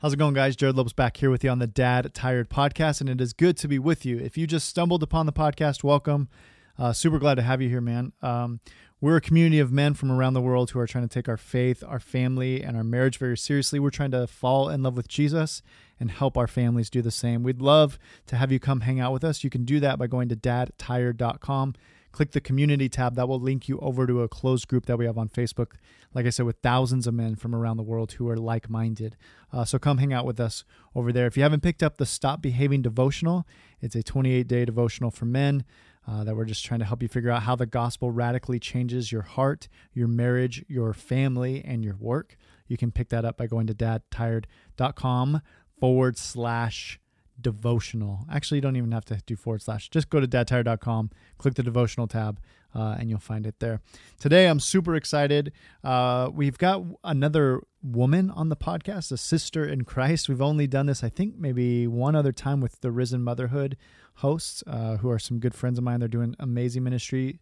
How's it going, guys? Jared Lopes back here with you on the Dad Tired podcast, and it is good to be with you. If you just stumbled upon the podcast, welcome. Uh, super glad to have you here, man. Um, we're a community of men from around the world who are trying to take our faith, our family, and our marriage very seriously. We're trying to fall in love with Jesus and help our families do the same. We'd love to have you come hang out with us. You can do that by going to dadtired.com click the community tab. That will link you over to a closed group that we have on Facebook. Like I said, with thousands of men from around the world who are like minded. Uh, so come hang out with us over there. If you haven't picked up the Stop Behaving devotional, it's a 28 day devotional for men. Uh, that we're just trying to help you figure out how the gospel radically changes your heart, your marriage, your family, and your work. You can pick that up by going to dadtired.com forward slash devotional. Actually, you don't even have to do forward slash. Just go to dadtired.com, click the devotional tab, uh, and you'll find it there. Today, I'm super excited. Uh, we've got another woman on the podcast, a sister in Christ. We've only done this, I think, maybe one other time with the Risen Motherhood hosts, uh, who are some good friends of mine. They're doing amazing ministry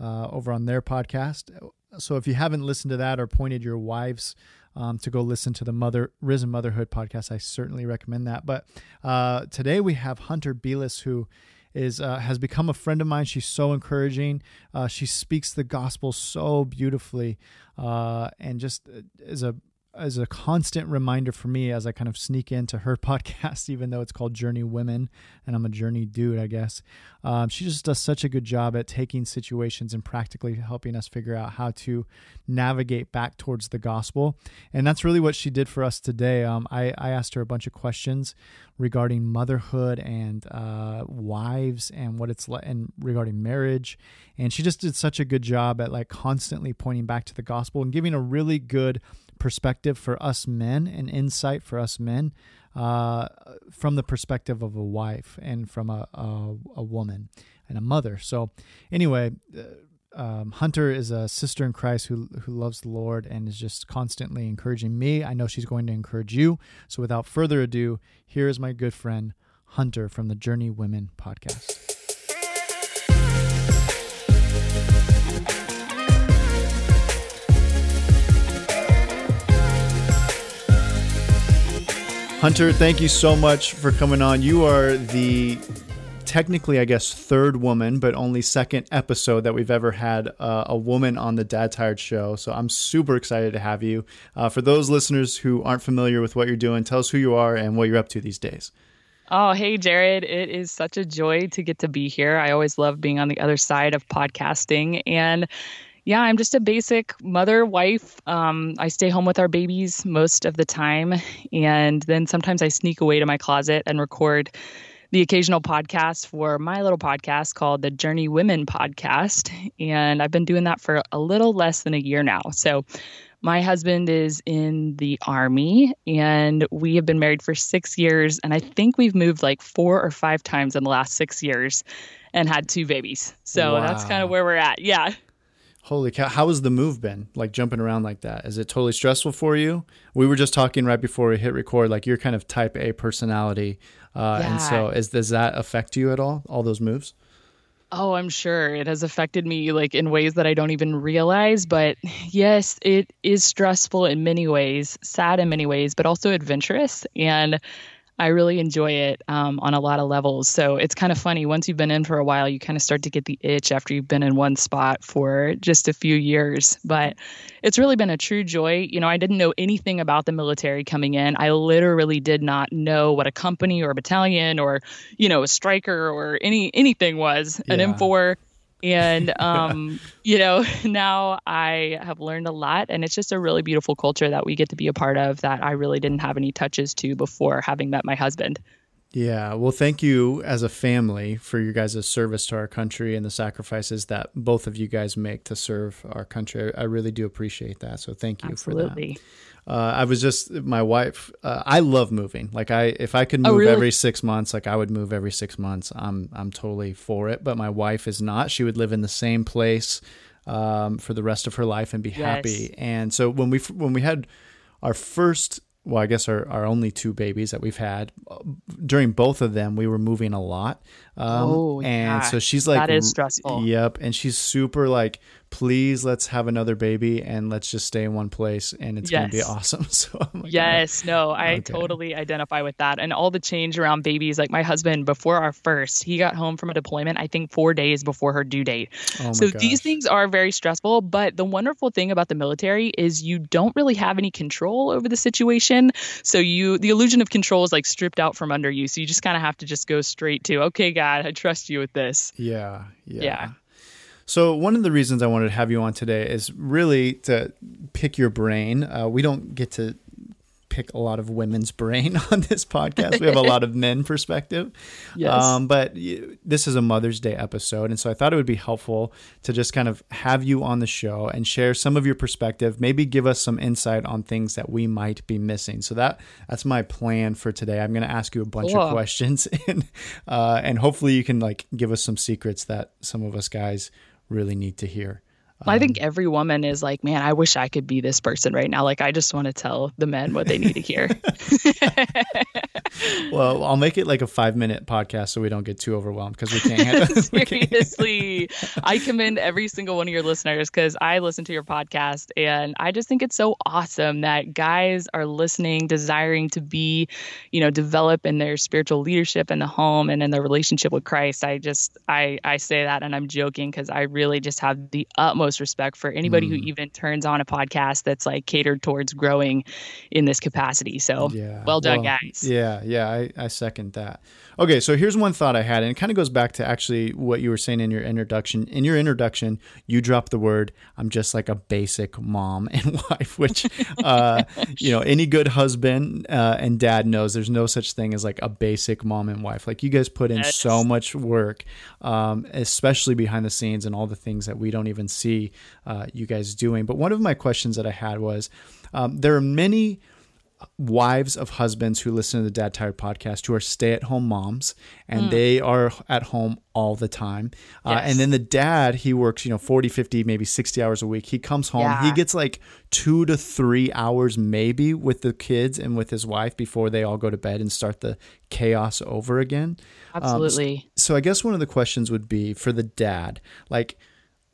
uh, over on their podcast. So if you haven't listened to that or pointed your wives um, to go listen to the Mother Risen Motherhood podcast. I certainly recommend that. But uh, today we have Hunter Beless, who is uh, has become a friend of mine. She's so encouraging. Uh, she speaks the gospel so beautifully, uh, and just uh, is a as a constant reminder for me as I kind of sneak into her podcast, even though it's called Journey Women, and I'm a journey dude, I guess. Um, she just does such a good job at taking situations and practically helping us figure out how to navigate back towards the gospel. And that's really what she did for us today. Um, I, I, asked her a bunch of questions regarding motherhood and uh, wives and what it's like, and regarding marriage. And she just did such a good job at like constantly pointing back to the gospel and giving a really good perspective for us men and insight for us men uh, from the perspective of a wife and from a, a, a woman and a mother. So, anyway, uh, um, Hunter is a sister in Christ who who loves the Lord and is just constantly encouraging me. I know she's going to encourage you. So, without further ado, here is my good friend Hunter from the Journey Women podcast. Hunter, thank you so much for coming on. You are the technically, I guess, third woman, but only second episode that we've ever had uh, a woman on the Dad Tired show. So I'm super excited to have you. Uh, for those listeners who aren't familiar with what you're doing, tell us who you are and what you're up to these days. Oh, hey, Jared. It is such a joy to get to be here. I always love being on the other side of podcasting. And yeah, I'm just a basic mother, wife. Um, I stay home with our babies most of the time. And then sometimes I sneak away to my closet and record the occasional podcast for my little podcast called the Journey Women Podcast. And I've been doing that for a little less than a year now. So my husband is in the army and we have been married for six years. And I think we've moved like four or five times in the last six years and had two babies. So wow. that's kind of where we're at. Yeah. Holy cow. How has the move been? Like jumping around like that? Is it totally stressful for you? We were just talking right before we hit record, like you're kind of type A personality. Uh, yeah. And so is, does that affect you at all, all those moves? Oh, I'm sure it has affected me like in ways that I don't even realize. But yes, it is stressful in many ways, sad in many ways, but also adventurous. And I really enjoy it um, on a lot of levels. So it's kind of funny. Once you've been in for a while, you kind of start to get the itch after you've been in one spot for just a few years. But it's really been a true joy. You know, I didn't know anything about the military coming in. I literally did not know what a company or a battalion or, you know, a Stryker or any anything was. Yeah. An M4 and um, you know now i have learned a lot and it's just a really beautiful culture that we get to be a part of that i really didn't have any touches to before having met my husband yeah well thank you as a family for your guys' service to our country and the sacrifices that both of you guys make to serve our country i really do appreciate that so thank you Absolutely. for that uh, I was just my wife. Uh, I love moving. Like I, if I could oh, move oh, really? every six months, like I would move every six months. I'm I'm totally for it. But my wife is not. She would live in the same place um, for the rest of her life and be yes. happy. And so when we when we had our first well, I guess our, our only two babies that we've had. During both of them, we were moving a lot. Um, oh, and yeah. so she's like, that is stressful. Yep. And she's super like please let's have another baby and let's just stay in one place and it's yes. going to be awesome. So like, yes, no, I okay. totally identify with that. And all the change around babies, like my husband before our first, he got home from a deployment, I think four days before her due date. Oh so gosh. these things are very stressful. But the wonderful thing about the military is you don't really have any control over the situation. So you, the illusion of control is like stripped out from under you. So you just kind of have to just go straight to, okay, God, I trust you with this. Yeah. Yeah. yeah. So, one of the reasons I wanted to have you on today is really to pick your brain. Uh, we don't get to pick a lot of women's brain on this podcast. We have a lot of men perspective. Yes. Um, but this is a Mother's Day episode. And so I thought it would be helpful to just kind of have you on the show and share some of your perspective, maybe give us some insight on things that we might be missing. So that that's my plan for today. I'm going to ask you a bunch cool. of questions and, uh, and hopefully you can like give us some secrets that some of us guys really need to hear. Um, I think um, every woman is like, man, I wish I could be this person right now. Like, I just want to tell the men what they need to hear. well, I'll make it like a five minute podcast so we don't get too overwhelmed because we can't. Seriously, I commend every single one of your listeners because I listen to your podcast and I just think it's so awesome that guys are listening, desiring to be, you know, develop in their spiritual leadership in the home and in their relationship with Christ. I just, I, I say that and I'm joking because I really just have the utmost utmost respect for anybody mm. who even turns on a podcast that's like catered towards growing in this capacity. So yeah. well done, well, guys. Yeah, yeah, I, I second that. Okay, so here's one thought I had, and it kind of goes back to actually what you were saying in your introduction. In your introduction, you dropped the word, I'm just like a basic mom and wife, which, uh, you know, any good husband uh, and dad knows there's no such thing as like a basic mom and wife. Like you guys put in yes. so much work, um, especially behind the scenes and all the things that we don't even see uh, you guys doing. But one of my questions that I had was um, there are many wives of husbands who listen to the Dad Tired podcast who are stay at home moms and mm. they are at home all the time. Yes. Uh, and then the dad, he works, you know, 40, 50, maybe 60 hours a week. He comes home, yeah. he gets like two to three hours maybe with the kids and with his wife before they all go to bed and start the chaos over again. Absolutely. Um, so, so I guess one of the questions would be for the dad, like,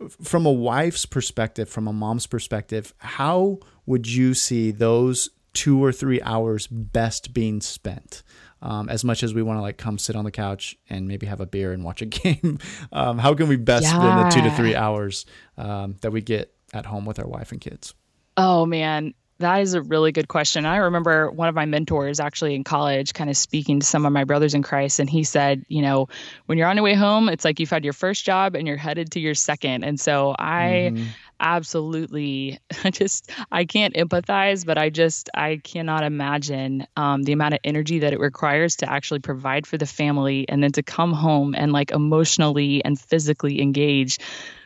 from a wife's perspective, from a mom's perspective, how would you see those two or three hours best being spent. Um, as much as we want to like come sit on the couch and maybe have a beer and watch a game, um, how can we best yeah. spend the two to three hours um, that we get at home with our wife and kids? Oh man, that is a really good question. I remember one of my mentors actually in college kind of speaking to some of my brothers in Christ, and he said, you know, when you're on your way home, it's like you've had your first job and you're headed to your second. And so I mm-hmm. absolutely just, I can't empathize, but I just, I cannot imagine um, the amount of energy that it requires to actually provide for the family and then to come home and like emotionally and physically engage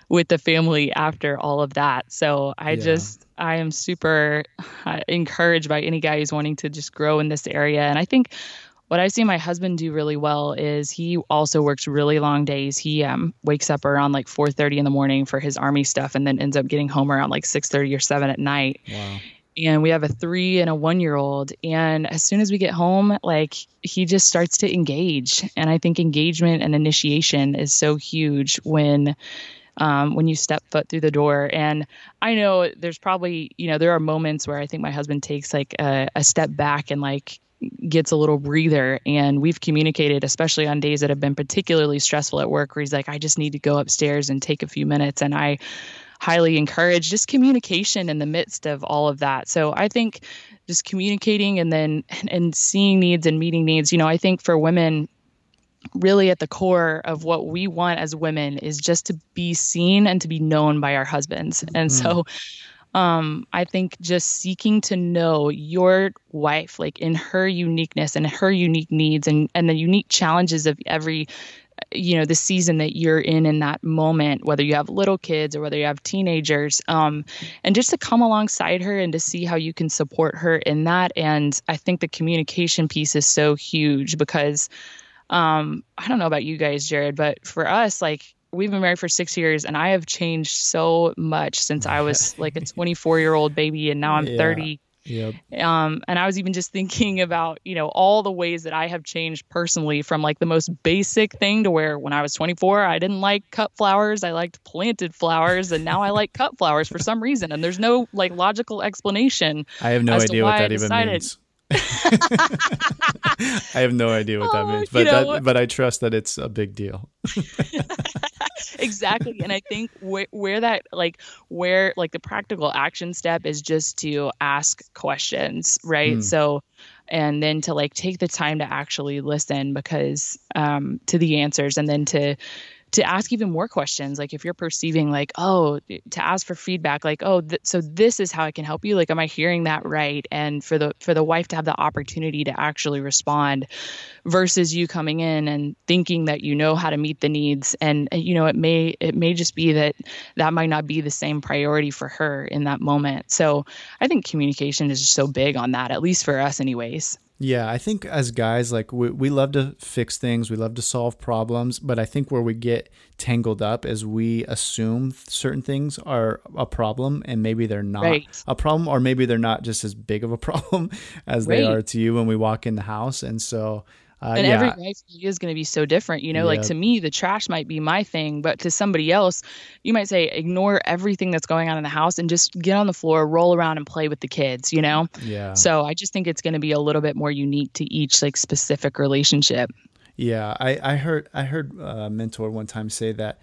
with the family after all of that. So I yeah. just, I am super uh, encouraged by any guy who's wanting to just grow in this area. And I think what I see my husband do really well is he also works really long days. He um, wakes up around like 4:30 in the morning for his army stuff, and then ends up getting home around like 6:30 or 7 at night. Wow. And we have a three and a one year old. And as soon as we get home, like he just starts to engage. And I think engagement and initiation is so huge when um, when you step foot through the door. And I know there's probably, you know, there are moments where I think my husband takes like a, a step back and like gets a little breather. And we've communicated, especially on days that have been particularly stressful at work, where he's like, I just need to go upstairs and take a few minutes. And I, highly encourage just communication in the midst of all of that. So I think just communicating and then and seeing needs and meeting needs. You know, I think for women, really at the core of what we want as women is just to be seen and to be known by our husbands. And mm. so um, I think just seeking to know your wife, like in her uniqueness and her unique needs and, and the unique challenges of every, you know, the season that you're in in that moment, whether you have little kids or whether you have teenagers, um, and just to come alongside her and to see how you can support her in that. And I think the communication piece is so huge because um, I don't know about you guys, Jared, but for us, like we've been married for six years and I have changed so much since I was like a 24 year old baby and now I'm yeah. 30 Yep. Um, and I was even just thinking about, you know, all the ways that I have changed personally from like the most basic thing to where when I was 24, I didn't like cut flowers. I liked planted flowers. And now I like cut flowers for some reason. And there's no like logical explanation. I have no idea what that even means. I have no idea what that oh, means, but that, but I trust that it's a big deal. exactly, and I think where, where that like where like the practical action step is just to ask questions, right? Mm. So and then to like take the time to actually listen because um to the answers and then to to ask even more questions like if you're perceiving like oh to ask for feedback like oh th- so this is how i can help you like am i hearing that right? And for the for the wife to have the opportunity to actually respond versus you coming in and thinking that you know how to meet the needs. And you know it may it may just be that that might not be the same priority for her in that moment. So i think communication is just so big on that at least for us anyways yeah, I think as guys, like we, we love to fix things, we love to solve problems, but I think where we get tangled up is we assume certain things are a problem and maybe they're not right. a problem, or maybe they're not just as big of a problem as right. they are to you when we walk in the house. And so uh, and yeah. every life is going to be so different. You know, yep. like to me, the trash might be my thing, but to somebody else, you might say, ignore everything that's going on in the house and just get on the floor, roll around and play with the kids, you know? Yeah. So I just think it's going to be a little bit more unique to each like specific relationship. Yeah. I, I heard, I heard a mentor one time say that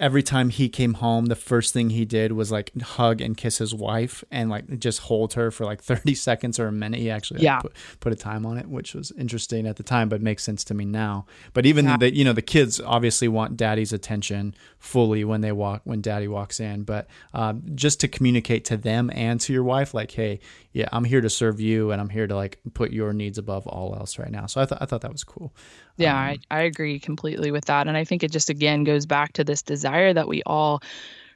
every time he came home, the first thing he did was like hug and kiss his wife and like just hold her for like 30 seconds or a minute. He actually yeah. put, put a time on it, which was interesting at the time, but makes sense to me now. But even yeah. the, you know, the kids obviously want daddy's attention fully when they walk, when daddy walks in, but um, just to communicate to them and to your wife, like, Hey, yeah, I'm here to serve you and I'm here to like put your needs above all else right now. So I thought, I thought that was cool. Yeah, um, I, I agree completely with that. And I think it just again goes back to this desire that we all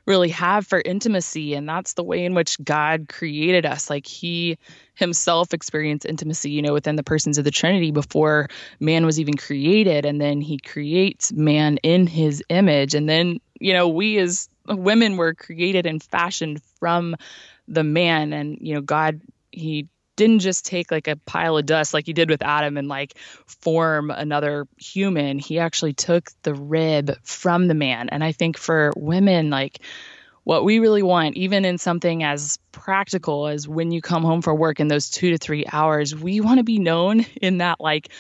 really have for intimacy. And that's the way in which God created us. Like he himself experienced intimacy, you know, within the persons of the Trinity before man was even created. And then he creates man in his image. And then, you know, we as women were created and fashioned from the man. And, you know, God, he didn't just take like a pile of dust like he did with Adam and like form another human. He actually took the rib from the man. And I think for women, like what we really want, even in something as practical as when you come home from work in those two to three hours, we want to be known in that like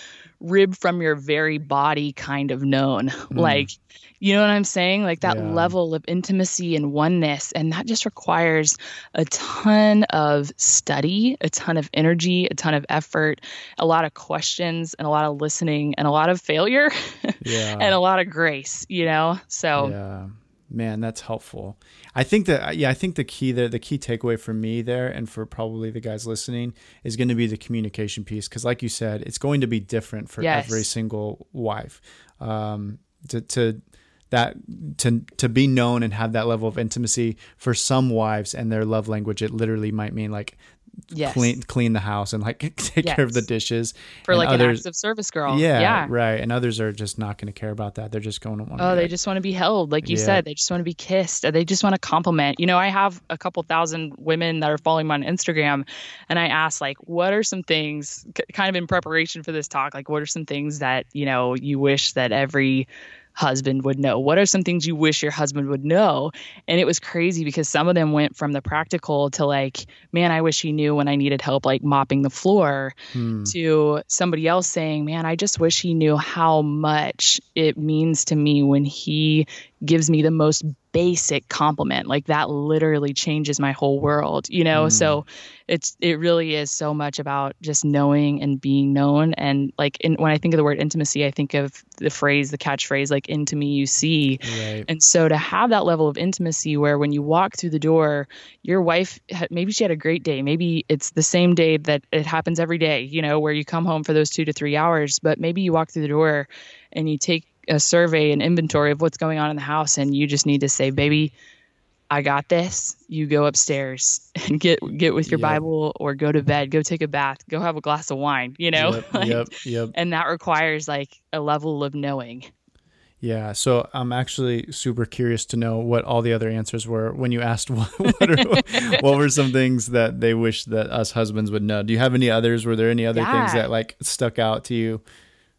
rib from your very body kind of known. Mm. Like, you know what I'm saying? Like that yeah. level of intimacy and oneness. And that just requires a ton of study, a ton of energy, a ton of effort, a lot of questions, and a lot of listening, and a lot of failure, yeah. and a lot of grace, you know? So, yeah man that's helpful i think that yeah i think the key there the key takeaway for me there and for probably the guys listening is going to be the communication piece because like you said it's going to be different for yes. every single wife um, to, to that to to be known and have that level of intimacy for some wives and their love language it literally might mean like yes. clean clean the house and like take yes. care of the dishes for and like others, an active service girl. Yeah, yeah, right. And others are just not going to care about that. They're just going to want. Oh, they just want to be held, like you yeah. said. They just want to be kissed. They just want to compliment. You know, I have a couple thousand women that are following me on Instagram, and I ask like, what are some things, kind of in preparation for this talk, like what are some things that you know you wish that every husband would know? What are some things you wish your husband would know? And it was crazy because some of them went from the practical to like, man, I wish he knew when I needed help, like mopping the floor, hmm. to somebody else saying, man, I just wish he knew how much it means to me when he gives me the most basic compliment. Like that literally changes my whole world you know? Mm. so it's it really is so much about just knowing and being known. And like in, when i think of the word intimacy i think of the phrase the catchphrase like into me you see. Right. and so to have that level of intimacy where when you walk through the door your wife maybe she had a great day. Maybe it's the same day that it happens every day you know where you come home for those two to three hours but maybe you walk through the door and you take a survey and inventory of what's going on in the house and you just need to say baby i got this you go upstairs and get get with your yep. bible or go to bed go take a bath go have a glass of wine you know yep, like, yep, yep. and that requires like a level of knowing Yeah, so I'm actually super curious to know what all the other answers were when you asked what what, are, what were some things that they wish that us husbands would know. Do you have any others? Were there any other yeah. things that like stuck out to you?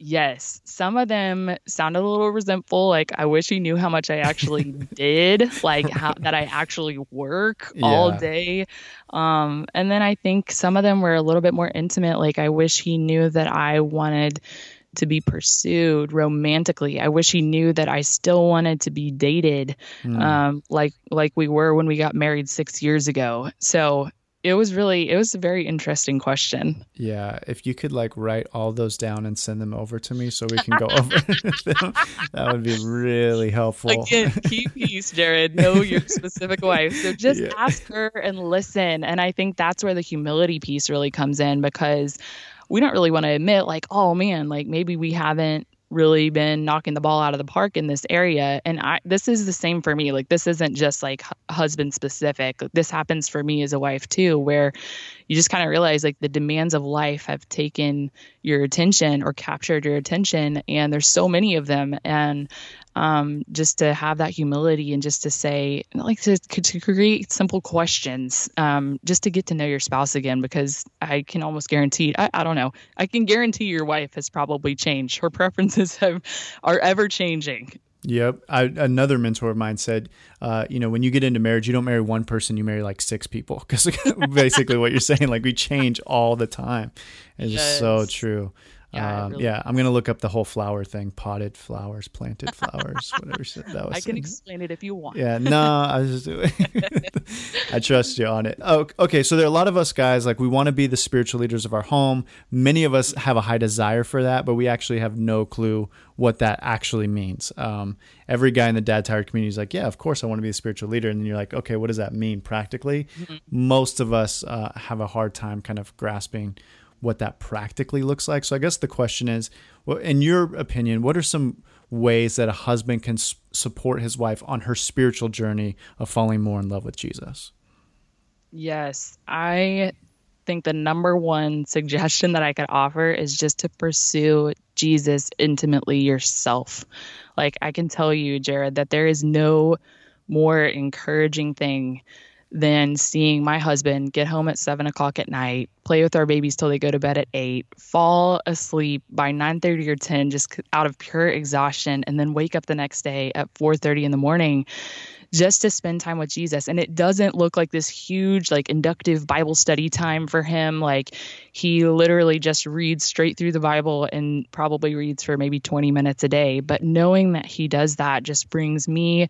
Yes, some of them sounded a little resentful. Like I wish he knew how much I actually did, like how that I actually work yeah. all day. Um, and then I think some of them were a little bit more intimate. Like I wish he knew that I wanted to be pursued romantically. I wish he knew that I still wanted to be dated, mm. um, like like we were when we got married six years ago. So it was really it was a very interesting question. Yeah, if you could like write all those down and send them over to me so we can go over them, that would be really helpful. Again, keep peace, Jared. Know your specific wife. So just yeah. ask her and listen. And I think that's where the humility piece really comes in because we don't really want to admit like oh man like maybe we haven't really been knocking the ball out of the park in this area. And i this is the same for me. Like this isn't just like husband specific. This happens for me as a wife too where you just kind of realize like the demands of life have taken your attention or captured your attention and there's so many of them. And um, just to have that humility and just to say, like to, to create simple questions, um, just to get to know your spouse again, because I can almost guarantee, I, I don't know, I can guarantee your wife has probably changed. Her preferences have are ever changing. Yep. I, another mentor of mine said, uh, you know, when you get into marriage, you don't marry one person, you marry like six people. Because basically what you're saying, like we change all the time. It's yes. just so true. Yeah, um, really yeah, I'm gonna look up the whole flower thing: potted flowers, planted flowers, whatever that was. I can explain it if you want. Yeah, no, I was just doing. I trust you on it. Oh, okay. So there are a lot of us guys like we want to be the spiritual leaders of our home. Many of us have a high desire for that, but we actually have no clue what that actually means. Um, every guy in the dad tired community is like, yeah, of course I want to be a spiritual leader, and then you're like, okay, what does that mean practically? Mm-hmm. Most of us uh, have a hard time kind of grasping what that practically looks like. So I guess the question is, well, in your opinion, what are some ways that a husband can support his wife on her spiritual journey of falling more in love with Jesus? Yes, I think the number one suggestion that I could offer is just to pursue Jesus intimately yourself. Like I can tell you, Jared, that there is no more encouraging thing than seeing my husband get home at seven o'clock at night, play with our babies till they go to bed at eight, fall asleep by nine thirty or ten, just out of pure exhaustion, and then wake up the next day at four thirty in the morning, just to spend time with Jesus. And it doesn't look like this huge like inductive Bible study time for him. Like he literally just reads straight through the Bible and probably reads for maybe twenty minutes a day. But knowing that he does that just brings me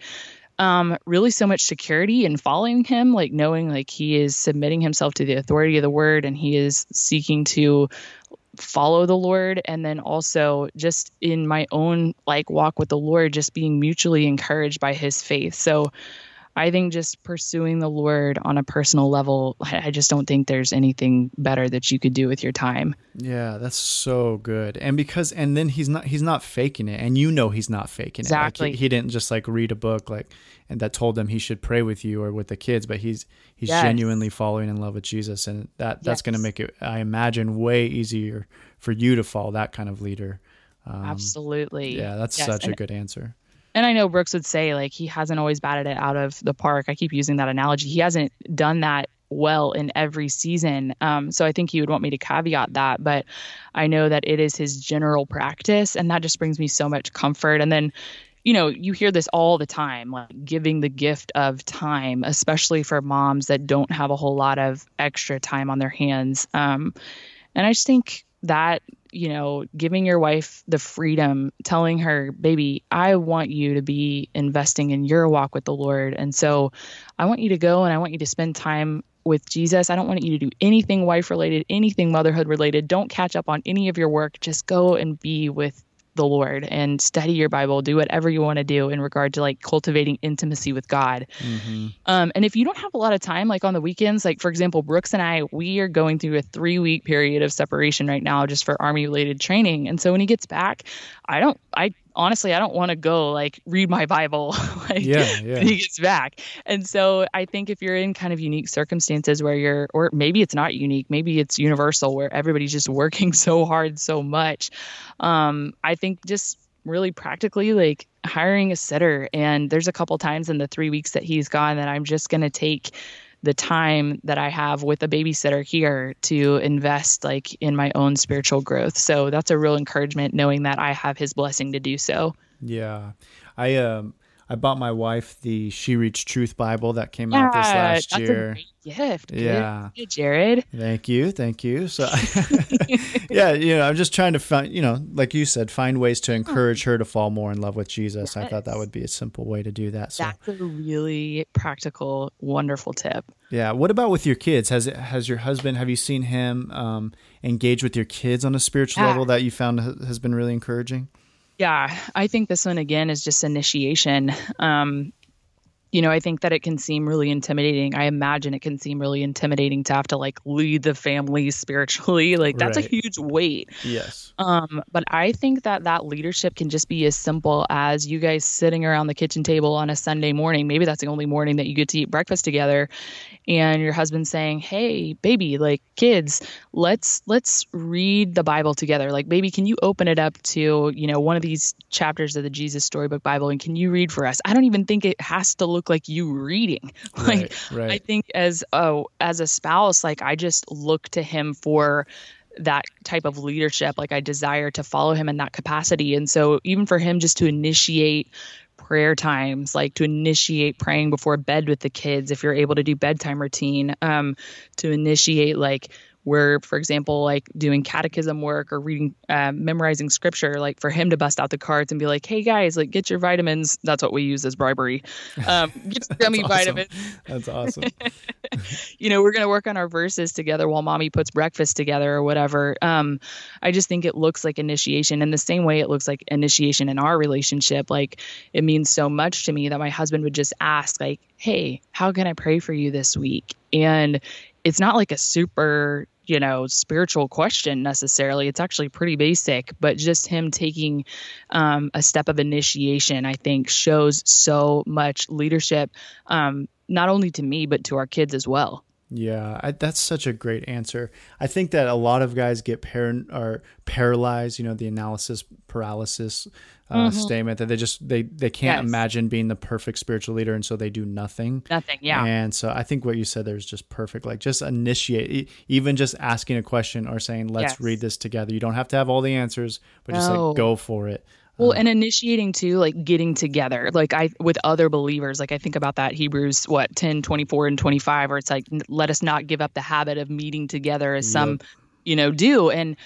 um, really so much security in following him, like knowing like he is submitting himself to the authority of the word and he is seeking to follow the Lord. And then also just in my own like walk with the Lord, just being mutually encouraged by his faith. So I think just pursuing the Lord on a personal level, I just don't think there's anything better that you could do with your time. Yeah, that's so good. And because and then he's not he's not faking it, and you know he's not faking it. Exactly. Like he, he, didn't just like read a book like and that told him he should pray with you or with the kids, but he's he's yes. genuinely following in love with Jesus, and that that's yes. going to make it, I imagine, way easier for you to follow that kind of leader. Um, Absolutely. Yeah, that's yes. such and, a good answer and I know Brooks would say like he hasn't always batted it out of the park. I keep using that analogy. He hasn't done that well in every season. Um, so I think he would want me to caveat that, but I know that it is his general practice, and that just brings me so much comfort. And then, you know, you hear this all the time, like giving the gift of time, especially for moms that don't have a whole lot of extra time on their hands. Um, and I just think that you know, giving your wife the freedom, telling her, baby, I want you to be investing in your walk with the Lord. And so I want you to go and I want you to spend time with Jesus. I don't want you to do anything wife related, anything motherhood related. Don't catch up on any of your work. Just go and be with the Lord and study your Bible, do whatever you want to do in regard to like cultivating intimacy with God. Mm-hmm. Um, and if you don't have a lot of time, like on the weekends, like for example, Brooks and I, we are going through a three week period of separation right now just for Army related training. And so when he gets back, I don't, I honestly, I don't want to go like read my Bible like yeah, yeah. he gets back. And so I think if you're in kind of unique circumstances where you're, or maybe it's not unique, maybe it's universal where everybody's just working so hard, so much. Um, I think just really practically like hiring a sitter. And there's a couple times in the three weeks that he's gone that I'm just going to take the time that I have with a babysitter here to invest like in my own spiritual growth. So that's a real encouragement knowing that I have his blessing to do so. Yeah. I um I bought my wife the She Reads Truth Bible that came yeah, out this last that's year. A great gift. Yeah, Good, Jared. Thank you, thank you. So, yeah, you know, I'm just trying to find, you know, like you said, find ways to encourage her to fall more in love with Jesus. Yes. I thought that would be a simple way to do that. So. That's a really practical, wonderful tip. Yeah. What about with your kids? Has it, has your husband? Have you seen him um, engage with your kids on a spiritual yeah. level that you found has been really encouraging? Yeah, I think this one again is just initiation. Um, you know, I think that it can seem really intimidating. I imagine it can seem really intimidating to have to like lead the family spiritually. Like that's right. a huge weight. Yes. Um, but I think that that leadership can just be as simple as you guys sitting around the kitchen table on a Sunday morning. Maybe that's the only morning that you get to eat breakfast together and your husband saying, "Hey, baby, like kids, let's let's read the Bible together. Like, baby, can you open it up to, you know, one of these chapters of the Jesus Storybook Bible and can you read for us?" I don't even think it has to look like you reading. Like right. I think as oh, as a spouse, like I just look to him for that type of leadership like i desire to follow him in that capacity and so even for him just to initiate prayer times, like to initiate praying before bed with the kids, if you're able to do bedtime routine, um, to initiate like we're for example like doing catechism work or reading uh, memorizing scripture like for him to bust out the cards and be like hey guys like get your vitamins. That's what we use as bribery. Um, get your gummy that's vitamins. That's awesome. You know we're going to work on our verses together while mommy puts breakfast together or whatever. Um, i just think it looks like initiation in the same way it looks like initiation in our relationship like it means so much to me that my husband would just ask like hey how can i pray for you this week? And it's not like a super you know spiritual question necessarily. It's actually pretty basic but just him taking um, a step of initiation i think shows so much leadership um, not only to me but to our kids as well yeah, I, that's such a great answer. I think that a lot of guys get par- or paralyzed, you know, the analysis paralysis uh, mm-hmm. statement that they just they they can't yes. imagine being the perfect spiritual leader, and so they do nothing. Nothing, yeah. And so I think what you said there is just perfect. Like just initiate, even just asking a question or saying, "Let's yes. read this together." You don't have to have all the answers, but just no. like go for it. Well, um, and initiating too, like getting together, like I with other believers, like I think about that Hebrews what 10, 24, and 25, where it's like, let us not give up the habit of meeting together as yep. some, you know, do. And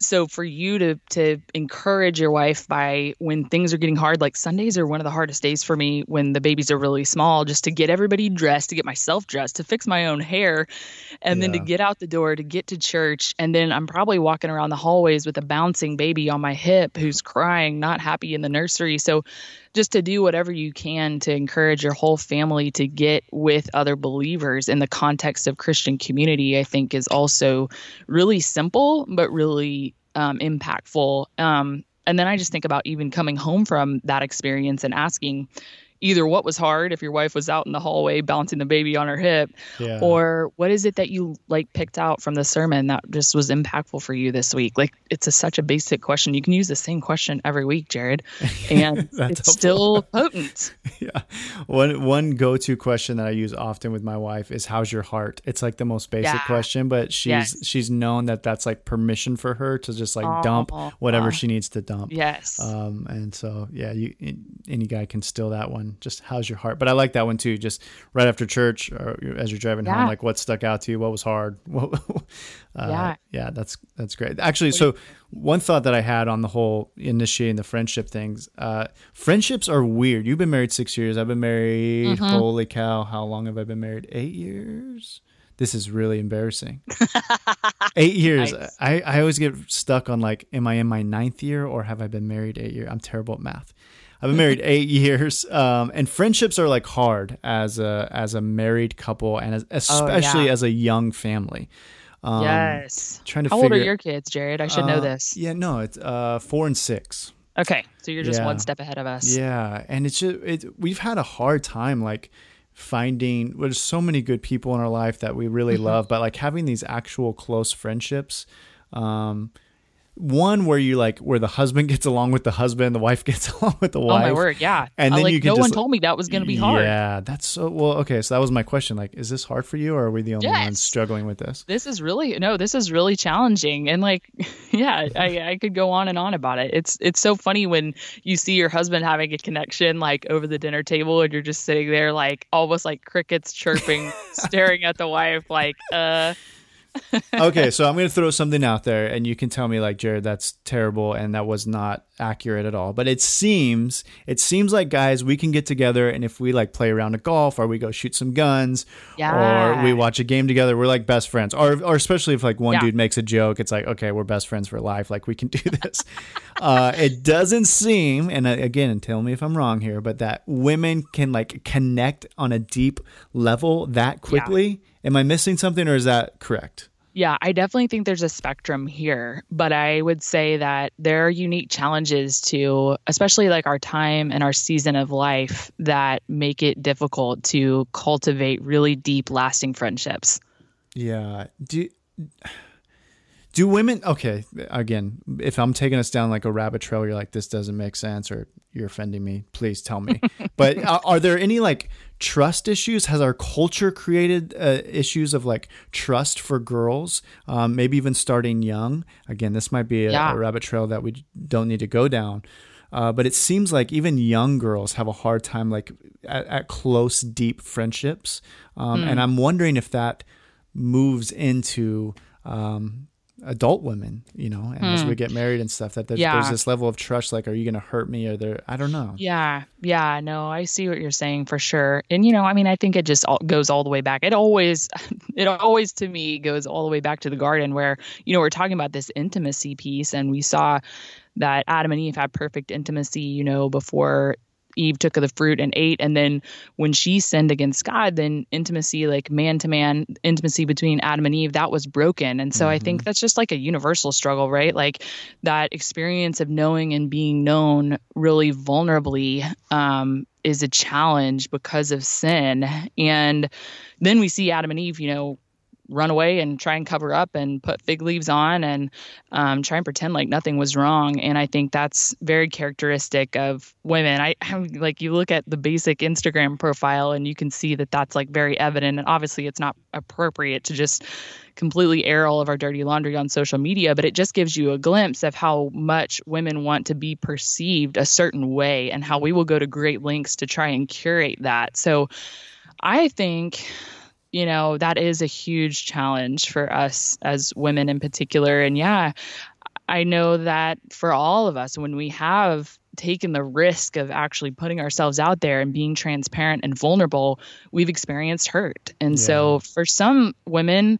so for you to to encourage your wife by when things are getting hard like sundays are one of the hardest days for me when the babies are really small just to get everybody dressed to get myself dressed to fix my own hair and yeah. then to get out the door to get to church and then i'm probably walking around the hallways with a bouncing baby on my hip who's crying not happy in the nursery so just to do whatever you can to encourage your whole family to get with other believers in the context of Christian community, I think is also really simple, but really um, impactful. Um, and then I just think about even coming home from that experience and asking, either what was hard if your wife was out in the hallway bouncing the baby on her hip yeah. or what is it that you like picked out from the sermon that just was impactful for you this week? Like it's a, such a basic question. You can use the same question every week jared and it's helpful. still potent. Yeah. One one go-to question that i use often with my wife is how's your heart? It's like the most basic yeah. question but she's yes. she's known that that's like permission for her to just like oh, dump whatever she needs to dump. Yes. Um and so yeah you any guy can steal that one just how's your heart? But I like that one too. Just right after church or as you're driving yeah. home, like what stuck out to you? What was hard? uh, yeah. Yeah. That's, that's great. Actually, so one thought that I had on the whole initiating the friendship things, uh, friendships are weird. You've been married six years. I've been married. Mm-hmm. Holy cow. How long have I been married? Eight years this is really embarrassing. eight years. Nice. I, I always get stuck on like, am I in my ninth year or have I been married eight years? I'm terrible at math. I've been married eight years, um, and friendships are like hard as a as a married couple, and as, especially oh, yeah. as a young family. Um, yes. Trying to. How figure, old are your kids, Jared? I should uh, know this. Yeah, no, it's uh, four and six. Okay, so you're just yeah. one step ahead of us. Yeah, and it's just it. We've had a hard time like finding. Well, there's so many good people in our life that we really mm-hmm. love, but like having these actual close friendships. Um, one where you like where the husband gets along with the husband, the wife gets along with the wife. Oh my word, yeah. And Uh, then like you can no just, one told me that was going to be hard. Yeah, that's so well. Okay, so that was my question. Like, is this hard for you, or are we the only Yes. ones struggling with this? This is really no, this is really challenging, and like, yeah, I, I could go on and on about it. It's it's so funny when you see your husband having a connection like over the dinner table, and you're just sitting there like almost like crickets chirping, staring at the wife, like, uh, okay, so I'm going to throw something out there, and you can tell me, like Jared, that's terrible, and that was not accurate at all. But it seems, it seems like guys, we can get together, and if we like play around a golf, or we go shoot some guns, Yeah. or we watch a game together, we're like best friends. Or, or especially if like one Yeah. dude makes a joke, it's like, okay, we're best friends for life. Like we can do this. uh, it doesn't seem, and uh, again, tell me if I'm wrong here, but that women can like connect on a deep level that quickly. Am I missing something, or is that correct? Yeah, I definitely think there's a spectrum here, but I would say that there are unique challenges to, especially like our time and our season of life, that make it difficult to cultivate really deep, lasting friendships. Yeah. Do do women okay, again, if I'm taking us down like a rabbit trail, you're like, this doesn't make sense or you're offending me, please tell me. but are, are there any like trust issues? Has our culture created uh, issues of like trust for girls? Um, maybe even starting young. Again, this might be a, Yeah. a rabbit trail that we don't need to go down. Uh, but it seems like even young girls have a hard time like at, at close, deep friendships. Um, And I'm wondering if that moves into um, adult women, you know, and as we hmm. get married and stuff, that there's, Yeah. there's this level of trust. Like, are you going to hurt me? Or there, I don't know. Yeah, yeah, no, I see what you're saying for sure. And you know, I mean, I think it just all, goes all the way back. It always, it always to me goes all the way back to the garden, where you know we're talking about this intimacy piece, and we saw that Adam and Eve had perfect intimacy, you know, before Eve took of the fruit and ate, and then when she sinned against God, then intimacy, like man to man intimacy between Adam and Eve, that was broken. And so I think that's just like a universal struggle, right? Like that experience of knowing and being known really vulnerably um, is a challenge because of sin. And then we see Adam and Eve, you know, run away and try and cover up and put fig leaves on and um, try and pretend like nothing was wrong. And I think that's very characteristic of women. I, I like you look at the basic Instagram profile and you can see that that's like very evident. And obviously, it's not appropriate to just completely air all of our dirty laundry on social media, but it just gives you a glimpse of how much women want to be perceived a certain way and how we will go to great lengths to try and curate that. So I think you know that is a huge challenge for us as women in particular. And yeah i know that for all of us when we have taken the risk of actually putting ourselves out there and being transparent and vulnerable we've experienced hurt and so for some women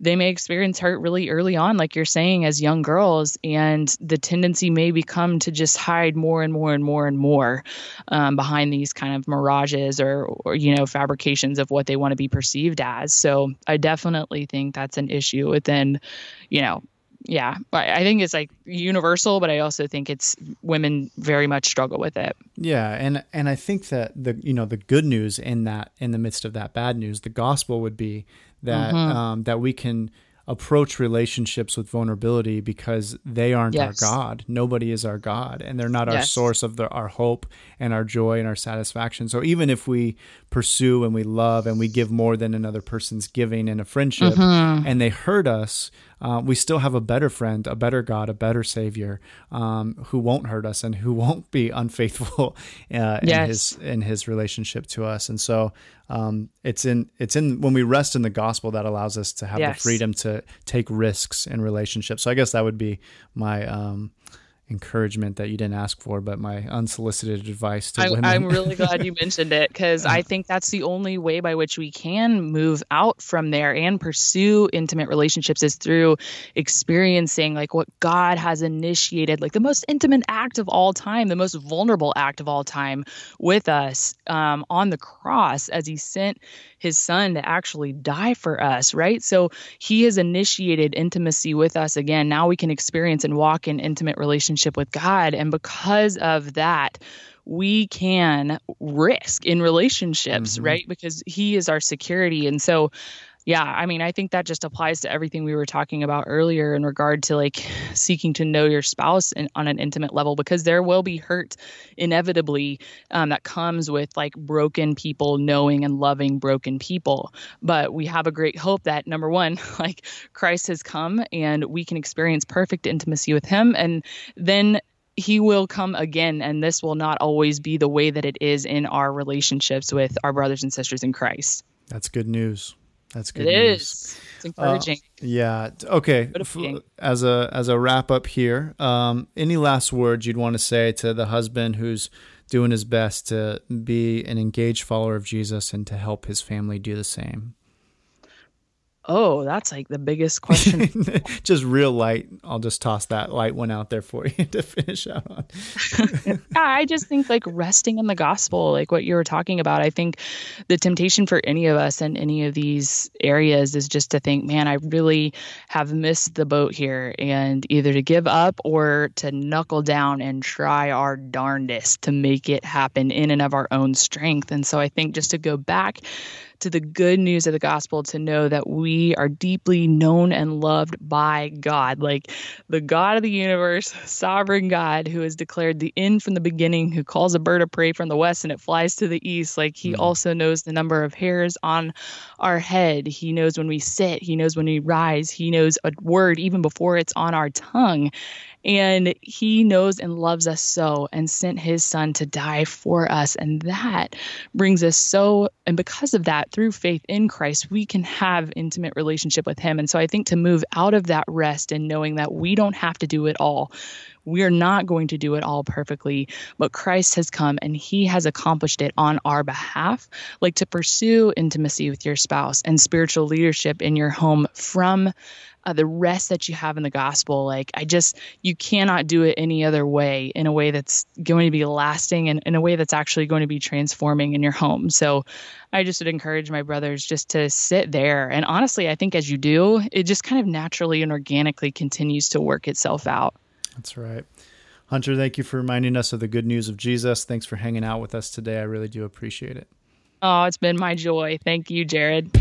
they may experience hurt really early on, like you're saying, as young girls, and the tendency may become to just hide more and more and more and more um, behind these kind of mirages or, or, you know, fabrications of what they want to be perceived as. So I definitely think that's an issue within, you know, yeah, I I think it's like universal, but I also think it's women very much struggle with it. Yeah, and and I think that the you know the good news in that in the midst of that bad news, the gospel would be that Mm-hmm. um, that we can approach relationships with vulnerability because they aren't Yes. our God. Nobody is our God, and they're not our source of the, our hope and our joy and our satisfaction. So even if we pursue and we love and we give more than another person's giving in a friendship, Mm-hmm. and they hurt us, uh, we still have a better friend, a better God, a better Savior um, who won't hurt us and who won't be unfaithful uh, in his in his relationship to us. And so um, it's in it's in when we rest in the gospel that allows us to have the freedom to take risks in relationships. So I guess that would be my um, encouragement that you didn't ask for, but my unsolicited advice to I, women. I'm really glad you mentioned it because I think that's the only way by which we can move out from there and pursue intimate relationships is through experiencing like what God has initiated, like the most intimate act of all time, the most vulnerable act of all time with us um, on the cross as He sent His Son to actually die for us, right? So He has initiated intimacy with us again. Now we can experience and walk in intimate relationship with God. And because of that, we can risk in relationships, mm-hmm. right? Because he is our security. And so yeah, I mean, I think that just applies to everything we were talking about earlier in regard to like seeking to know your spouse in, on an intimate level, because there will be hurt inevitably um, that comes with like broken people knowing and loving broken people. But we have a great hope that number one, like Christ has come and we can experience perfect intimacy with him. And then he will come again and this will not always be the way that it is in our relationships with our brothers and sisters in Christ. That's good news. That's good. It news. is. It's encouraging. Uh, yeah. Okay. As a as a wrap up here, um, any last words you'd want to say to the husband who's doing his best to be an engaged follower of Jesus and to help his family do the same? Oh, that's like the biggest question. just real light. I'll just toss that light one out there for you to finish out on. I just think like resting in the gospel, like what you were talking about. I think the temptation for any of us in any of these areas is just to think, man, I really have missed the boat here, and either to give up or to knuckle down and try our darndest to make it happen in and of our own strength. And so I think just to go back to the good news of the gospel to know that we are deeply known and loved by God, like the God of the universe, sovereign God who has declared the end from the beginning, who calls a bird of prey from the west and it flies to the east. Like he mm. also knows the number of hairs on our head. He knows when we sit, he knows when we rise, he knows a word even before it's on our tongue. And he knows and loves us so and sent his son to die for us. And that brings us so, and because of that, through faith in Christ, we can have intimate relationship with him. And so I think to move out of that rest and knowing that we don't have to do it all, we're not going to do it all perfectly, but Christ has come and he has accomplished it on our behalf. Like to pursue intimacy with your spouse and spiritual leadership in your home from uh, the rest that you have in the gospel. Like, I just, you cannot do it any other way in a way that's going to be lasting and in a way that's actually going to be transforming in your home. So, I just would encourage my brothers just to sit there. And honestly, I think as you do, it just kind of naturally and organically continues to work itself out. That's right. Hunter, thank you for reminding us of the good news of Jesus. Thanks for hanging out with us today. I really do appreciate it. Oh, it's been my joy. Thank you, Jared.